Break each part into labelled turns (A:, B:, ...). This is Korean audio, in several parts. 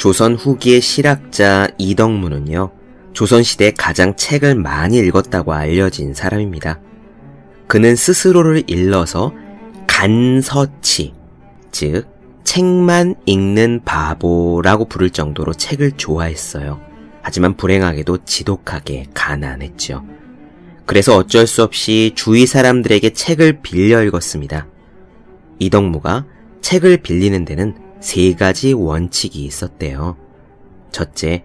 A: 조선 후기의 실학자 이덕무는요, 조선시대에 가장 책을 많이 읽었다고 알려진 사람입니다. 그는 스스로를 일러서 간서치, 즉, 책만 읽는 바보라고 부를 정도로 책을 좋아했어요. 하지만 불행하게도 지독하게 가난했죠. 그래서 어쩔 수 없이 주위 사람들에게 책을 빌려 읽었습니다. 이덕무가 책을 빌리는 데는 세 가지 원칙이 있었대요. 첫째,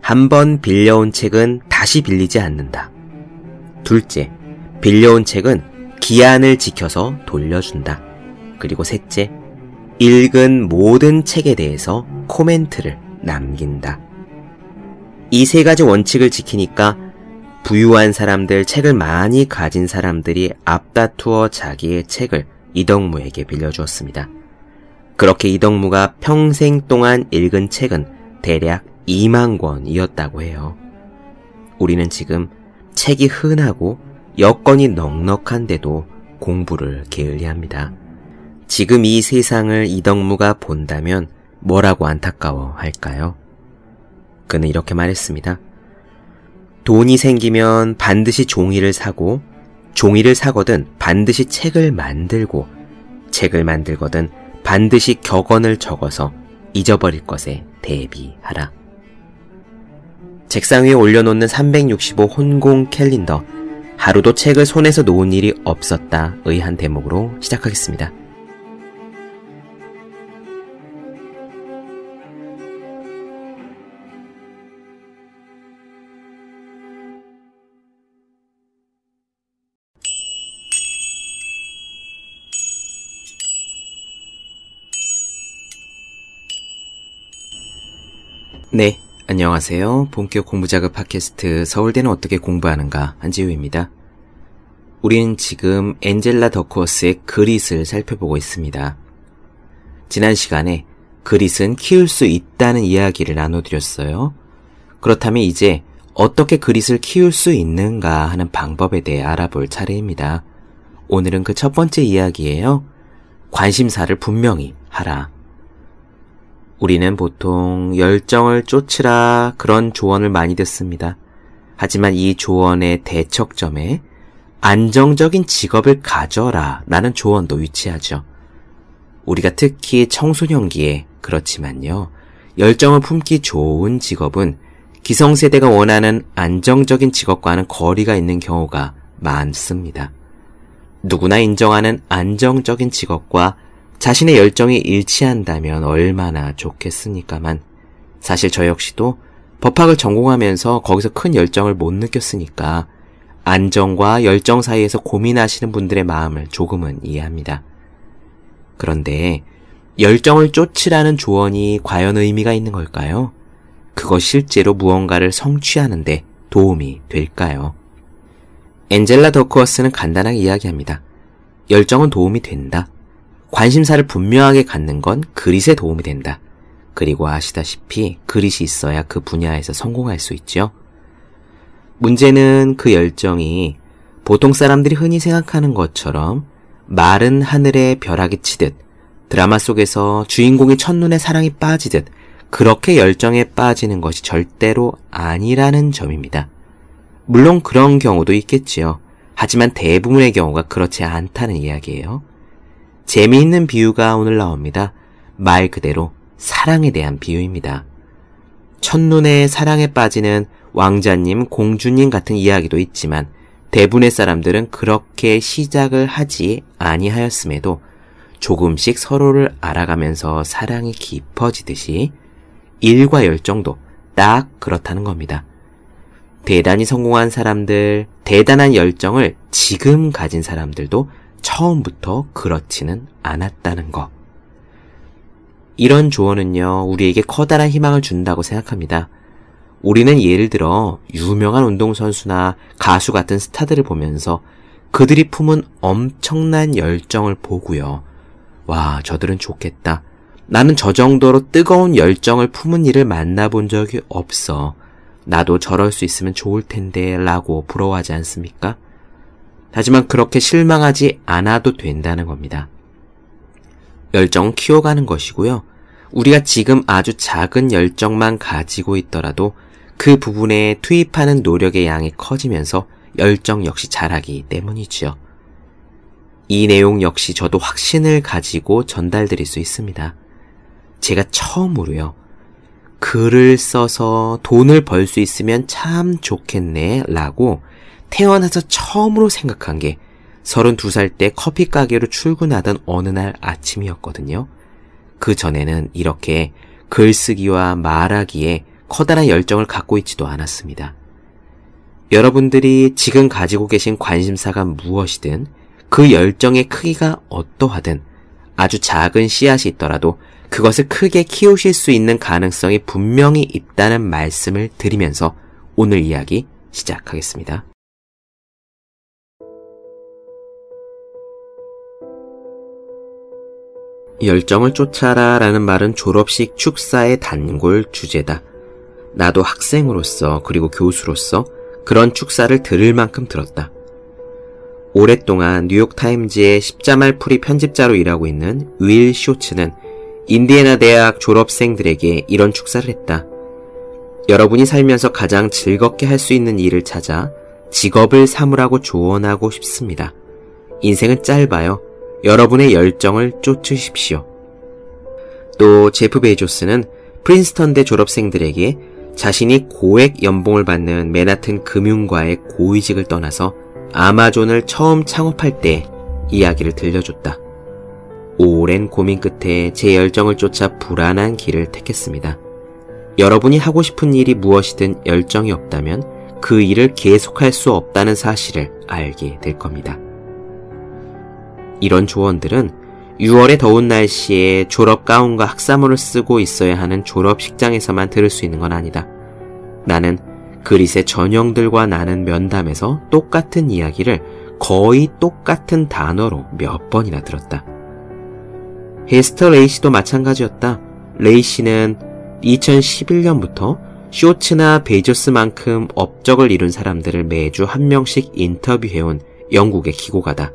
A: 한 번 빌려온 책은 다시 빌리지 않는다. 둘째, 빌려온 책은 기한을 지켜서 돌려준다. 그리고 셋째, 읽은 모든 책에 대해서 코멘트를 남긴다. 이 세 가지 원칙을 지키니까 부유한 사람들, 책을 많이 가진 사람들이 앞다투어 자기의 책을 이덕무에게 빌려주었습니다. 그렇게 이덕무가 평생 동안 읽은 책은 대략 2만 권이었다고 해요. 우리는 지금 책이 흔하고 여건이 넉넉한데도 공부를 게을리 합니다. 지금 이 세상을 이덕무가 본다면 뭐라고 안타까워 할까요? 그는 이렇게 말했습니다. 돈이 생기면 반드시 종이를 사고, 종이를 사거든 반드시 책을 만들고, 책을 만들거든 반드시 격언을 적어서 잊어버릴 것에 대비하라. 책상 위에 올려놓는 365 혼공 캘린더, 하루도 책을 손에서 놓은 일이 없었다 의 한 대목으로 시작하겠습니다. 네, 안녕하세요. 본격 공부작업 팟캐스트 서울대는 어떻게 공부하는가 한지우입니다. 우린 지금 엔젤라 더코어스의 그릿을 살펴보고 있습니다. 지난 시간에 그릿은 키울 수 있다는 이야기를 나눠드렸어요. 그렇다면 이제 어떻게 그릿을 키울 수 있는가 하는 방법에 대해 알아볼 차례입니다. 오늘은 그 첫 번째 이야기예요. 관심사를 분명히 하라. 우리는 보통 열정을 쫓으라 그런 조언을 많이 듣습니다. 하지만 이 조언의 대척점에 안정적인 직업을 가져라 라는 조언도 위치하죠. 우리가 특히 청소년기에 그렇지만요. 열정을 품기 좋은 직업은 기성세대가 원하는 안정적인 직업과는 거리가 있는 경우가 많습니다. 누구나 인정하는 안정적인 직업과 자신의 열정이 일치한다면 얼마나 좋겠습니까만 사실 저 역시도 법학을 전공하면서 거기서 큰 열정을 못 느꼈으니까 안정과 열정 사이에서 고민하시는 분들의 마음을 조금은 이해합니다. 그런데 열정을 쫓으라는 조언이 과연 의미가 있는 걸까요? 그것 실제로 무언가를 성취하는데 도움이 될까요? 엔젤라 더크워스는 간단하게 이야기합니다. 열정은 도움이 된다. 관심사를 분명하게 갖는 건 그릿에 도움이 된다. 그리고 아시다시피 그릿이 있어야 그 분야에서 성공할 수 있죠. 문제는 그 열정이 보통 사람들이 흔히 생각하는 것처럼 마른 하늘에 벼락이 치듯 드라마 속에서 주인공이 첫눈에 사랑이 빠지듯 그렇게 열정에 빠지는 것이 절대로 아니라는 점입니다. 물론 그런 경우도 있겠지요. 하지만 대부분의 경우가 그렇지 않다는 이야기예요. 재미있는 비유가 오늘 나옵니다. 말 그대로 사랑에 대한 비유입니다. 첫눈에 사랑에 빠지는 왕자님, 공주님 같은 이야기도 있지만 대부분의 사람들은 그렇게 시작을 하지 아니하였음에도 조금씩 서로를 알아가면서 사랑이 깊어지듯이 일과 열정도 딱 그렇다는 겁니다. 대단히 성공한 사람들, 대단한 열정을 지금 가진 사람들도 처음부터 그렇지는 않았다는 것. 이런 조언은요, 우리에게 커다란 희망을 준다고 생각합니다. 우리는 예를 들어 유명한 운동선수나 가수 같은 스타들을 보면서 그들이 품은 엄청난 열정을 보고요. 와, 저들은 좋겠다. 나는 저 정도로 뜨거운 열정을 품은 이를 만나본 적이 없어. 나도 저럴 수 있으면 좋을 텐데 라고 부러워하지 않습니까? 하지만 그렇게 실망하지 않아도 된다는 겁니다. 열정은 키워가는 것이고요. 우리가 지금 아주 작은 열정만 가지고 있더라도 그 부분에 투입하는 노력의 양이 커지면서 열정 역시 자라기 때문이지요. 이 내용 역시 저도 확신을 가지고 전달드릴 수 있습니다. 제가 처음으로요. 글을 써서 돈을 벌 수 있으면 참 좋겠네 라고 태어나서 처음으로 생각한 게 32살 때 커피 가게로 출근하던 어느 날 아침이었거든요. 그 전에는 이렇게 글쓰기와 말하기에 커다란 열정을 갖고 있지도 않았습니다. 여러분들이 지금 가지고 계신 관심사가 무엇이든 그 열정의 크기가 어떠하든 아주 작은 씨앗이 있더라도 그것을 크게 키우실 수 있는 가능성이 분명히 있다는 말씀을 드리면서 오늘 이야기 시작하겠습니다. 열정을 쫓아라 라는 말은 졸업식 축사의 단골 주제다. 나도 학생으로서 그리고 교수로서 그런 축사를 들을 만큼 들었다. 오랫동안 뉴욕타임즈의 십자말 풀이 편집자로 일하고 있는 윌 쇼츠는 인디애나 대학 졸업생들에게 이런 축사를 했다. 여러분이 살면서 가장 즐겁게 할 수 있는 일을 찾아 직업을 삼으라고 조언하고 싶습니다. 인생은 짧아요. 여러분의 열정을 쫓으십시오. 또 제프 베이조스는 프린스턴대 졸업생들에게 자신이 고액 연봉을 받는 맨하튼 금융과의 고위직을 떠나서 아마존을 처음 창업할 때 이야기를 들려줬다. 오랜 고민 끝에 제 열정을 쫓아 불안한 길을 택했습니다. 여러분이 하고 싶은 일이 무엇이든 열정이 없다면 그 일을 계속할 수 없다는 사실을 알게 될 겁니다. 이런 조언들은 6월의 더운 날씨에 졸업 가운과 학사모를 쓰고 있어야 하는 졸업 식장에서만 들을 수 있는 건 아니다. 나는 grit의 전형들과 나는 면담에서 똑같은 이야기를 거의 똑같은 단어로 몇 번이나 들었다. 헤스터 레이시도 마찬가지였다. 레이시는 2011년부터 쇼츠나 베이저스만큼 업적을 이룬 사람들을 매주 한 명씩 인터뷰해온 영국의 기고가다.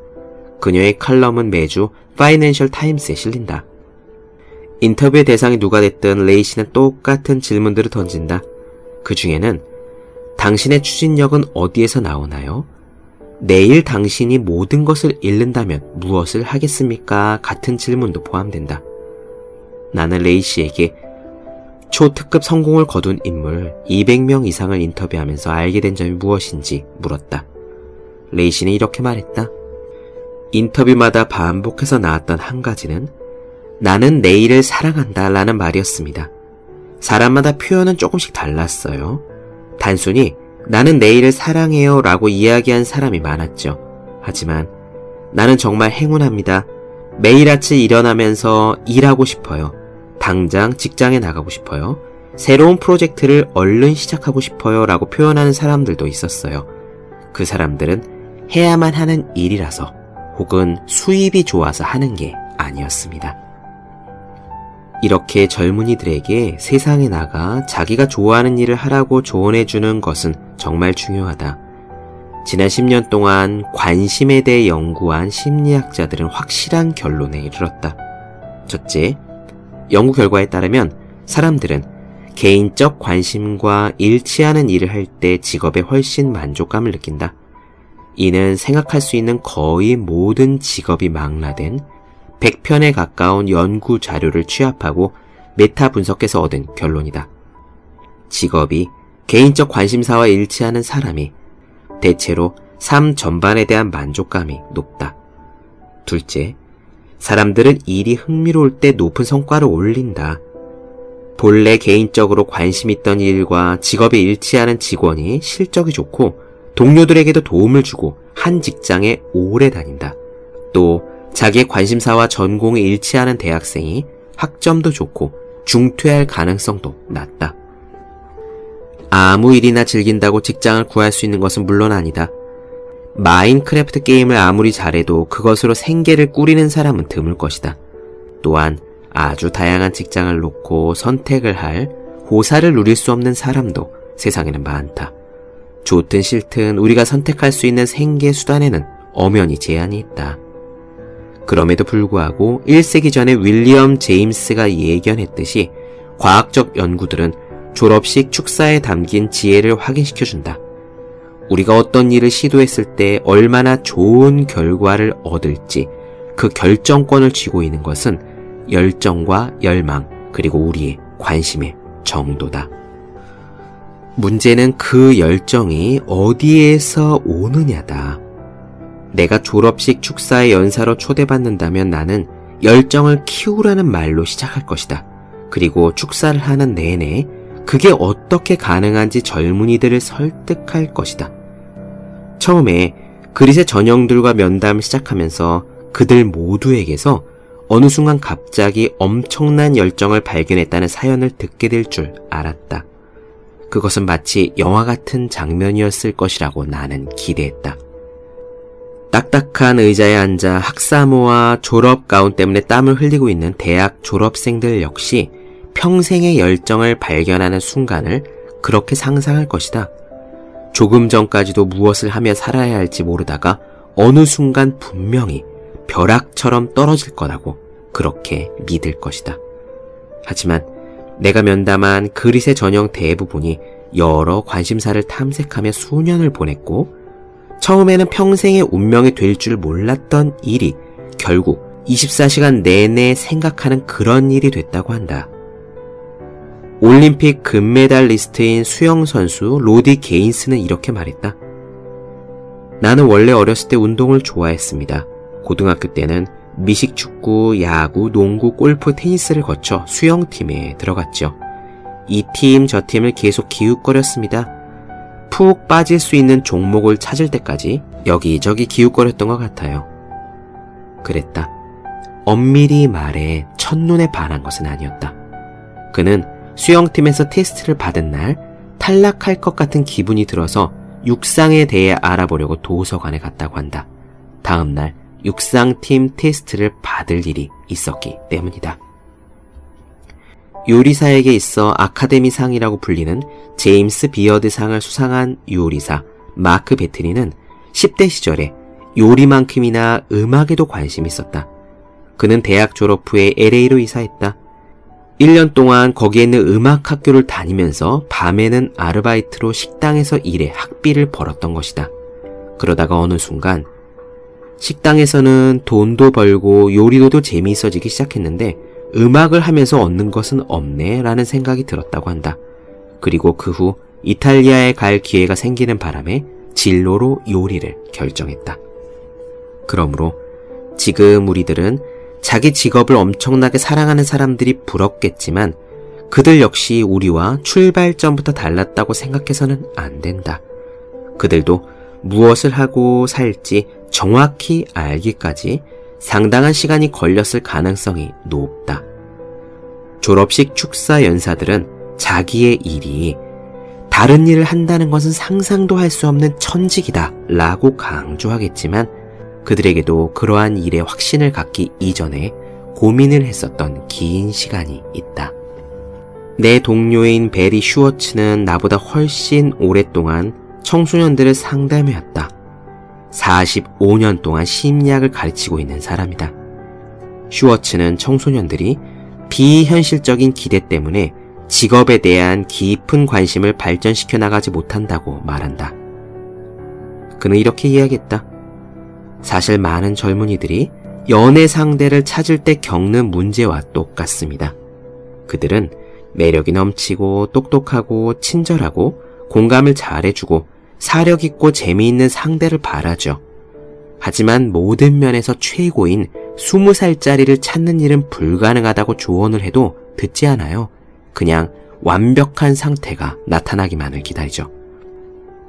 A: 그녀의 칼럼은 매주 파이낸셜 타임스에 실린다. 인터뷰의 대상이 누가 됐든 레이시는 똑같은 질문들을 던진다. 그 중에는 당신의 추진력은 어디에서 나오나요? 내일 당신이 모든 것을 잃는다면 무엇을 하겠습니까? 같은 질문도 포함된다. 나는 레이 씨에게 초특급 성공을 거둔 인물 200명 이상을 인터뷰하면서 알게 된 점이 무엇인지 물었다. 레이 씨는 이렇게 말했다. 인터뷰마다 반복해서 나왔던 한 가지는 나는 내일을 사랑한다 라는 말이었습니다. 사람마다 표현은 조금씩 달랐어요. 단순히 나는 내일을 사랑해요 라고 이야기한 사람이 많았죠. 하지만 나는 정말 행운합니다. 매일 아침 일어나면서 일하고 싶어요. 당장 직장에 나가고 싶어요. 새로운 프로젝트를 얼른 시작하고 싶어요 라고 표현하는 사람들도 있었어요. 그 사람들은 해야만 하는 일이라서 혹은 수입이 좋아서 하는 게 아니었습니다. 이렇게 젊은이들에게 세상에 나가 자기가 좋아하는 일을 하라고 조언해주는 것은 정말 중요하다. 지난 10년 동안 관심에 대해 연구한 심리학자들은 확실한 결론에 이르렀다. 첫째, 연구 결과에 따르면 사람들은 개인적 관심과 일치하는 일을 할 때 직업에 훨씬 만족감을 느낀다. 이는 생각할 수 있는 거의 모든 직업이 망라된 100편에 가까운 연구 자료를 취합하고 메타 분석해서 얻은 결론이다. 직업이 개인적 관심사와 일치하는 사람이 대체로 삶 전반에 대한 만족감이 높다. 둘째, 사람들은 일이 흥미로울 때 높은 성과를 올린다. 본래 개인적으로 관심 있던 일과 직업이 일치하는 직원이 실적이 좋고 동료들에게도 도움을 주고 한 직장에 오래 다닌다. 또 자기의 관심사와 전공이 일치하는 대학생이 학점도 좋고 중퇴할 가능성도 낮다. 아무 일이나 즐긴다고 직장을 구할 수 있는 것은 물론 아니다. 마인크래프트 게임을 아무리 잘해도 그것으로 생계를 꾸리는 사람은 드물 것이다. 또한 아주 다양한 직장을 놓고 선택을 할 호사를 누릴 수 없는 사람도 세상에는 많다. 좋든 싫든 우리가 선택할 수 있는 생계 수단에는 엄연히 제한이 있다. 그럼에도 불구하고 1세기 전에 윌리엄 제임스가 예견했듯이 과학적 연구들은 졸업식 축사에 담긴 지혜를 확인시켜준다. 우리가 어떤 일을 시도했을 때 얼마나 좋은 결과를 얻을지 그 결정권을 쥐고 있는 것은 열정과 열망, 그리고 우리의 관심의 정도다. 문제는 그 열정이 어디에서 오느냐다. 내가 졸업식 축사의 연사로 초대받는다면 나는 열정을 키우라는 말로 시작할 것이다. 그리고 축사를 하는 내내 그게 어떻게 가능한지 젊은이들을 설득할 것이다. 처음에 그릿의 전형들과 면담을 시작하면서 그들 모두에게서 어느 순간 갑자기 엄청난 열정을 발견했다는 사연을 듣게 될 줄 알았다. 그것은 마치 영화 같은 장면이었을 것이라고 나는 기대했다. 딱딱한 의자에 앉아 학사모와 졸업 가운 때문에 땀을 흘리고 있는 대학 졸업생들 역시 평생의 열정을 발견하는 순간을 그렇게 상상할 것이다. 조금 전까지도 무엇을 하며 살아야 할지 모르다가 어느 순간 분명히 벼락처럼 떨어질 거라고 그렇게 믿을 것이다. 하지만 내가 면담한 그릿의 전형 대부분이 여러 관심사를 탐색하며 수년을 보냈고 처음에는 평생의 운명이 될 줄 몰랐던 일이 결국 24시간 내내 생각하는 그런 일이 됐다고 한다. 올림픽 금메달리스트인 수영선수 로디 게인스는 이렇게 말했다. 나는 원래 어렸을 때 운동을 좋아했습니다. 고등학교 때는 미식 축구, 야구, 농구, 골프, 테니스를 거쳐 수영팀에 들어갔죠. 이 팀, 저 팀을 계속 기웃거렸습니다. 푹 빠질 수 있는 종목을 찾을 때까지 여기저기 기웃거렸던 것 같아요. 그랬다. 엄밀히 말해 첫눈에 반한 것은 아니었다. 그는 수영팀에서 테스트를 받은 날 탈락할 것 같은 기분이 들어서 육상에 대해 알아보려고 도서관에 갔다고 한다. 다음날 육상팀 테스트를 받을 일이 있었기 때문이다. 요리사에게 있어 아카데미 상이라고 불리는 제임스 비어드 상을 수상한 요리사 마크 베트리는 10대 시절에 요리만큼이나 음악에도 관심이 있었다. 그는 대학 졸업 후에 LA로 이사했다. 1년 동안 거기에 있는 음악 학교를 다니면서 밤에는 아르바이트로 식당에서 일해 학비를 벌었던 것이다. 그러다가 어느 순간 식당에서는 돈도 벌고 요리도 재미있어지기 시작했는데 음악을 하면서 얻는 것은 없네 라는 생각이 들었다고 한다. 그리고 그 후 이탈리아에 갈 기회가 생기는 바람에 진로로 요리를 결정했다. 그러므로 지금 우리들은 자기 직업을 엄청나게 사랑하는 사람들이 부럽겠지만 그들 역시 우리와 출발점부터 달랐다고 생각해서는 안 된다. 그들도 무엇을 하고 살지 정확히 알기까지 상당한 시간이 걸렸을 가능성이 높다. 졸업식 축사 연사들은 자기의 일이 다른 일을 한다는 것은 상상도 할 수 없는 천직이다 라고 강조하겠지만 그들에게도 그러한 일에 확신을 갖기 이전에 고민을 했었던 긴 시간이 있다. 내 동료인 베리 슈워츠는 나보다 훨씬 오랫동안 청소년들을 상담해왔다. 45년 동안 심리학을 가르치고 있는 사람이다. 슈워츠는 청소년들이 비현실적인 기대 때문에 직업에 대한 깊은 관심을 발전시켜 나가지 못한다고 말한다. 그는 이렇게 이야기했다. 사실 많은 젊은이들이 연애 상대를 찾을 때 겪는 문제와 똑같습니다. 그들은 매력이 넘치고 똑똑하고 친절하고 공감을 잘해주고 사력 있고 재미있는 상대를 바라죠. 하지만 모든 면에서 최고인 20살짜리를 찾는 일은 불가능하다고 조언을 해도 듣지 않아요. 그냥 완벽한 상태가 나타나기만을 기다리죠.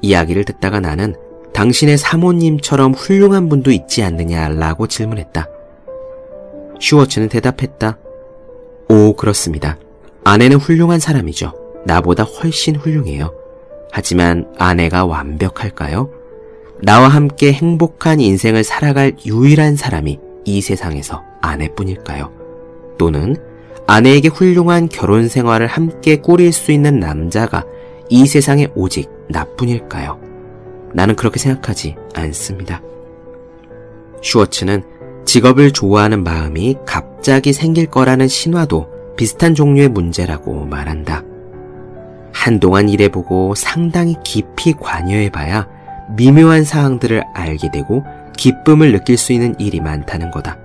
A: 이야기를 듣다가 나는 당신의 사모님처럼 훌륭한 분도 있지 않느냐라고 질문했다. 슈워츠는 대답했다. 오, 그렇습니다. 아내는 훌륭한 사람이죠. 나보다 훨씬 훌륭해요. 하지만 아내가 완벽할까요? 나와 함께 행복한 인생을 살아갈 유일한 사람이 이 세상에서 아내뿐일까요? 또는 아내에게 훌륭한 결혼 생활을 함께 꾸릴 수 있는 남자가 이 세상에 오직 나뿐일까요? 나는 그렇게 생각하지 않습니다. 슈워츠는 직업을 좋아하는 마음이 갑자기 생길 거라는 신화도 비슷한 종류의 문제라고 말한다. 한동안 일해보고 상당히 깊이 관여해봐야 미묘한 사항들을 알게 되고 기쁨을 느낄 수 있는 일이 많다는 거다.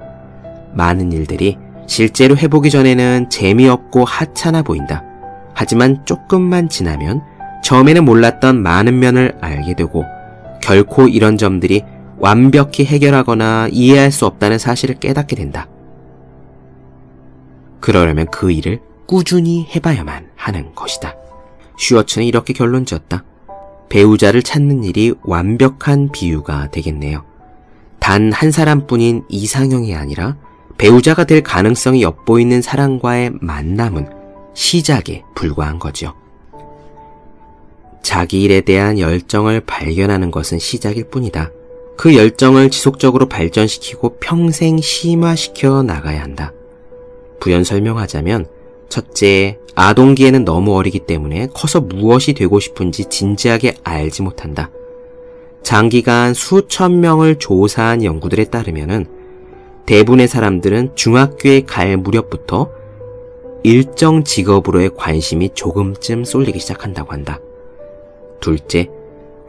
A: 많은 일들이 실제로 해보기 전에는 재미없고 하찮아 보인다. 하지만 조금만 지나면 처음에는 몰랐던 많은 면을 알게 되고 결코 이런 점들이 완벽히 해결하거나 이해할 수 없다는 사실을 깨닫게 된다. 그러려면 그 일을 꾸준히 해봐야만 하는 것이다. 슈어츠는 이렇게 결론 지었다. 배우자를 찾는 일이 완벽한 비유가 되겠네요. 단 한 사람뿐인 이상형이 아니라 배우자가 될 가능성이 엿보이는 사람과의 만남은 시작에 불과한 거죠. 자기 일에 대한 열정을 발견하는 것은 시작일 뿐이다. 그 열정을 지속적으로 발전시키고 평생 심화시켜 나가야 한다. 부연 설명하자면 첫째, 아동기에는 너무 어리기 때문에 커서 무엇이 되고 싶은지 진지하게 알지 못한다. 장기간 수천 명을 조사한 연구들에 따르면 대부분의 사람들은 중학교에 갈 무렵부터 일정 직업으로의 관심이 조금쯤 쏠리기 시작한다고 한다. 둘째,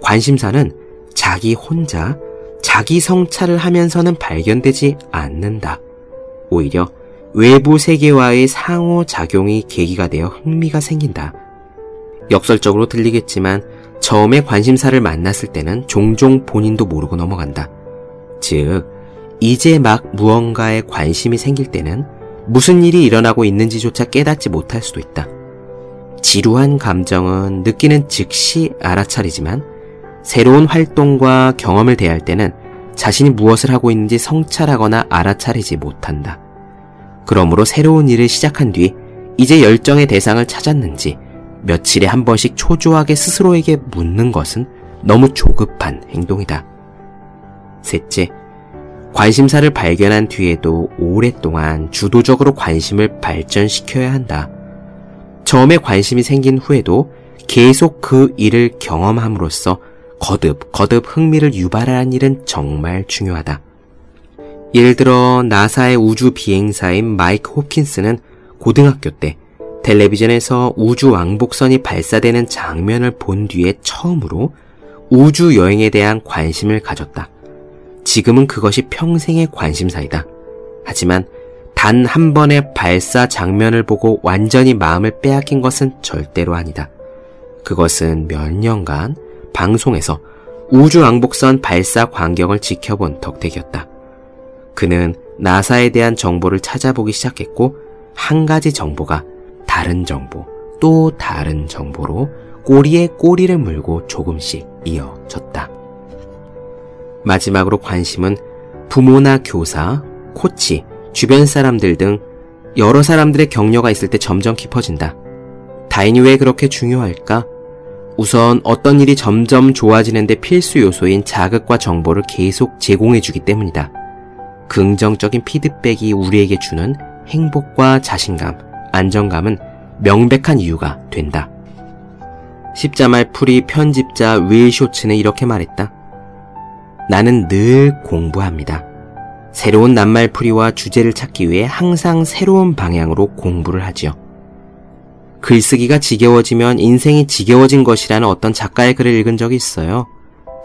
A: 관심사는 자기 혼자 자기 성찰을 하면서는 발견되지 않는다. 오히려 외부 세계와의 상호작용이 계기가 되어 흥미가 생긴다. 역설적으로 들리겠지만 처음에 관심사를 만났을 때는 종종 본인도 모르고 넘어간다. 즉, 이제 막 무언가에 관심이 생길 때는 무슨 일이 일어나고 있는지조차 깨닫지 못할 수도 있다. 지루한 감정은 느끼는 즉시 알아차리지만 새로운 활동과 경험을 대할 때는 자신이 무엇을 하고 있는지 성찰하거나 알아차리지 못한다. 그러므로 새로운 일을 시작한 뒤 이제 열정의 대상을 찾았는지 며칠에 한 번씩 초조하게 스스로에게 묻는 것은 너무 조급한 행동이다. 셋째, 관심사를 발견한 뒤에도 오랫동안 주도적으로 관심을 발전시켜야 한다. 처음에 관심이 생긴 후에도 계속 그 일을 경험함으로써 거듭 거듭 흥미를 유발하는 일은 정말 중요하다. 예를 들어 나사의 우주 비행사인 마이크 호킨스는 고등학교 때 텔레비전에서 우주 왕복선이 발사되는 장면을 본 뒤에 처음으로 우주 여행에 대한 관심을 가졌다. 지금은 그것이 평생의 관심사이다. 하지만 단 한 번의 발사 장면을 보고 완전히 마음을 빼앗긴 것은 절대로 아니다. 그것은 몇 년간 방송에서 우주 왕복선 발사 광경을 지켜본 덕택이었다. 그는 나사에 대한 정보를 찾아보기 시작했고 한 가지 정보가 다른 정보, 또 다른 정보로 꼬리에 꼬리를 물고 조금씩 이어졌다. 마지막으로 관심은 부모나 교사, 코치, 주변 사람들 등 여러 사람들의 격려가 있을 때 점점 깊어진다. 다인이 왜 그렇게 중요할까? 우선 어떤 일이 점점 좋아지는데 필수 요소인 자극과 정보를 계속 제공해주기 때문이다. 긍정적인 피드백이 우리에게 주는 행복과 자신감, 안정감은 명백한 이유가 된다. 십자말 풀이 편집자 윌 쇼츠는 이렇게 말했다. 나는 늘 공부합니다. 새로운 낱말풀이와 주제를 찾기 위해 항상 새로운 방향으로 공부를 하지요. 글쓰기가 지겨워지면 인생이 지겨워진 것이라는 어떤 작가의 글을 읽은 적이 있어요.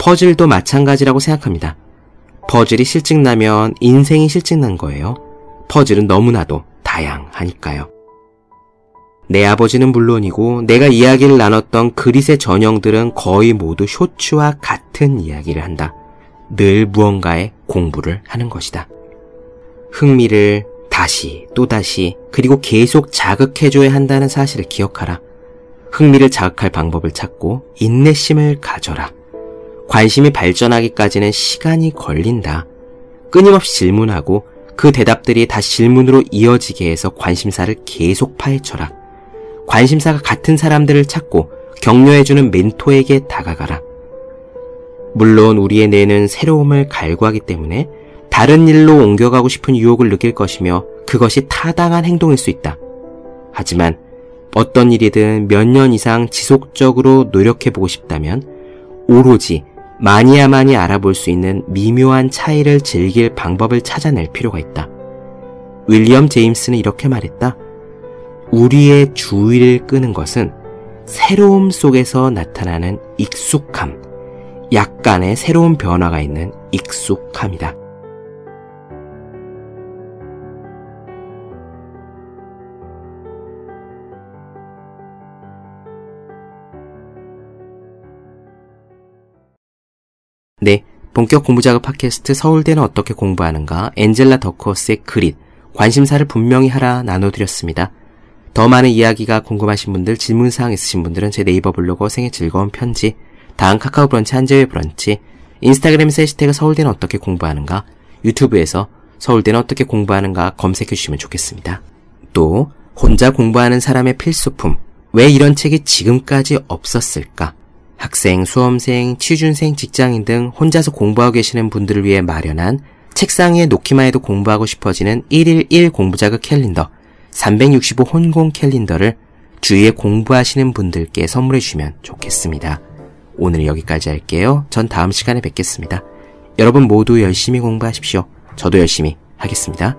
A: 퍼즐도 마찬가지라고 생각합니다. 퍼즐이 실증나면 인생이 실증난 거예요. 퍼즐은 너무나도 다양하니까요. 내 아버지는 물론이고 내가 이야기를 나눴던 그릿의 전형들은 거의 모두 쇼츠와 같은 이야기를 한다. 늘 무언가에 공부를 하는 것이다. 흥미를 다시 또다시 그리고 계속 자극해줘야 한다는 사실을 기억하라. 흥미를 자극할 방법을 찾고 인내심을 가져라. 관심이 발전하기까지는 시간이 걸린다. 끊임없이 질문하고 그 대답들이 다시 질문으로 이어지게 해서 관심사를 계속 파헤쳐라. 관심사가 같은 사람들을 찾고 격려해주는 멘토에게 다가가라. 물론 우리의 뇌는 새로움을 갈구하기 때문에 다른 일로 옮겨가고 싶은 유혹을 느낄 것이며 그것이 타당한 행동일 수 있다. 하지만 어떤 일이든 몇 년 이상 지속적으로 노력해보고 싶다면 오로지 많이야많이 알아볼 수 있는 미묘한 차이를 즐길 방법을 찾아낼 필요가 있다. 윌리엄 제임스는 이렇게 말했다. 우리의 주의를 끄는 것은 새로움 속에서 나타나는 익숙함, 약간의 새로운 변화가 있는 익숙함이다. 본격 공부작업 팟캐스트 서울대는 어떻게 공부하는가 엔젤라 더커스의 그릿 관심사를 분명히 하라 나눠드렸습니다. 더 많은 이야기가 궁금하신 분들, 질문사항 있으신 분들은 제 네이버 블로그 생의 즐거운 편지, 다음 카카오 브런치 한재회 브런치, 인스타그램에서 해시태그 서울대는 어떻게 공부하는가, 유튜브에서 서울대는 어떻게 공부하는가 검색해 주시면 좋겠습니다. 또 혼자 공부하는 사람의 필수품, 왜 이런 책이 지금까지 없었을까? 학생, 수험생, 취준생, 직장인 등 혼자서 공부하고 계시는 분들을 위해 마련한 책상 위에 놓기만 해도 공부하고 싶어지는 1일 1 공부자극 캘린더 365 혼공 캘린더를 주위에 공부하시는 분들께 선물해 주시면 좋겠습니다. 오늘 여기까지 할게요. 전 다음 시간에 뵙겠습니다. 여러분 모두 열심히 공부하십시오. 저도 열심히 하겠습니다.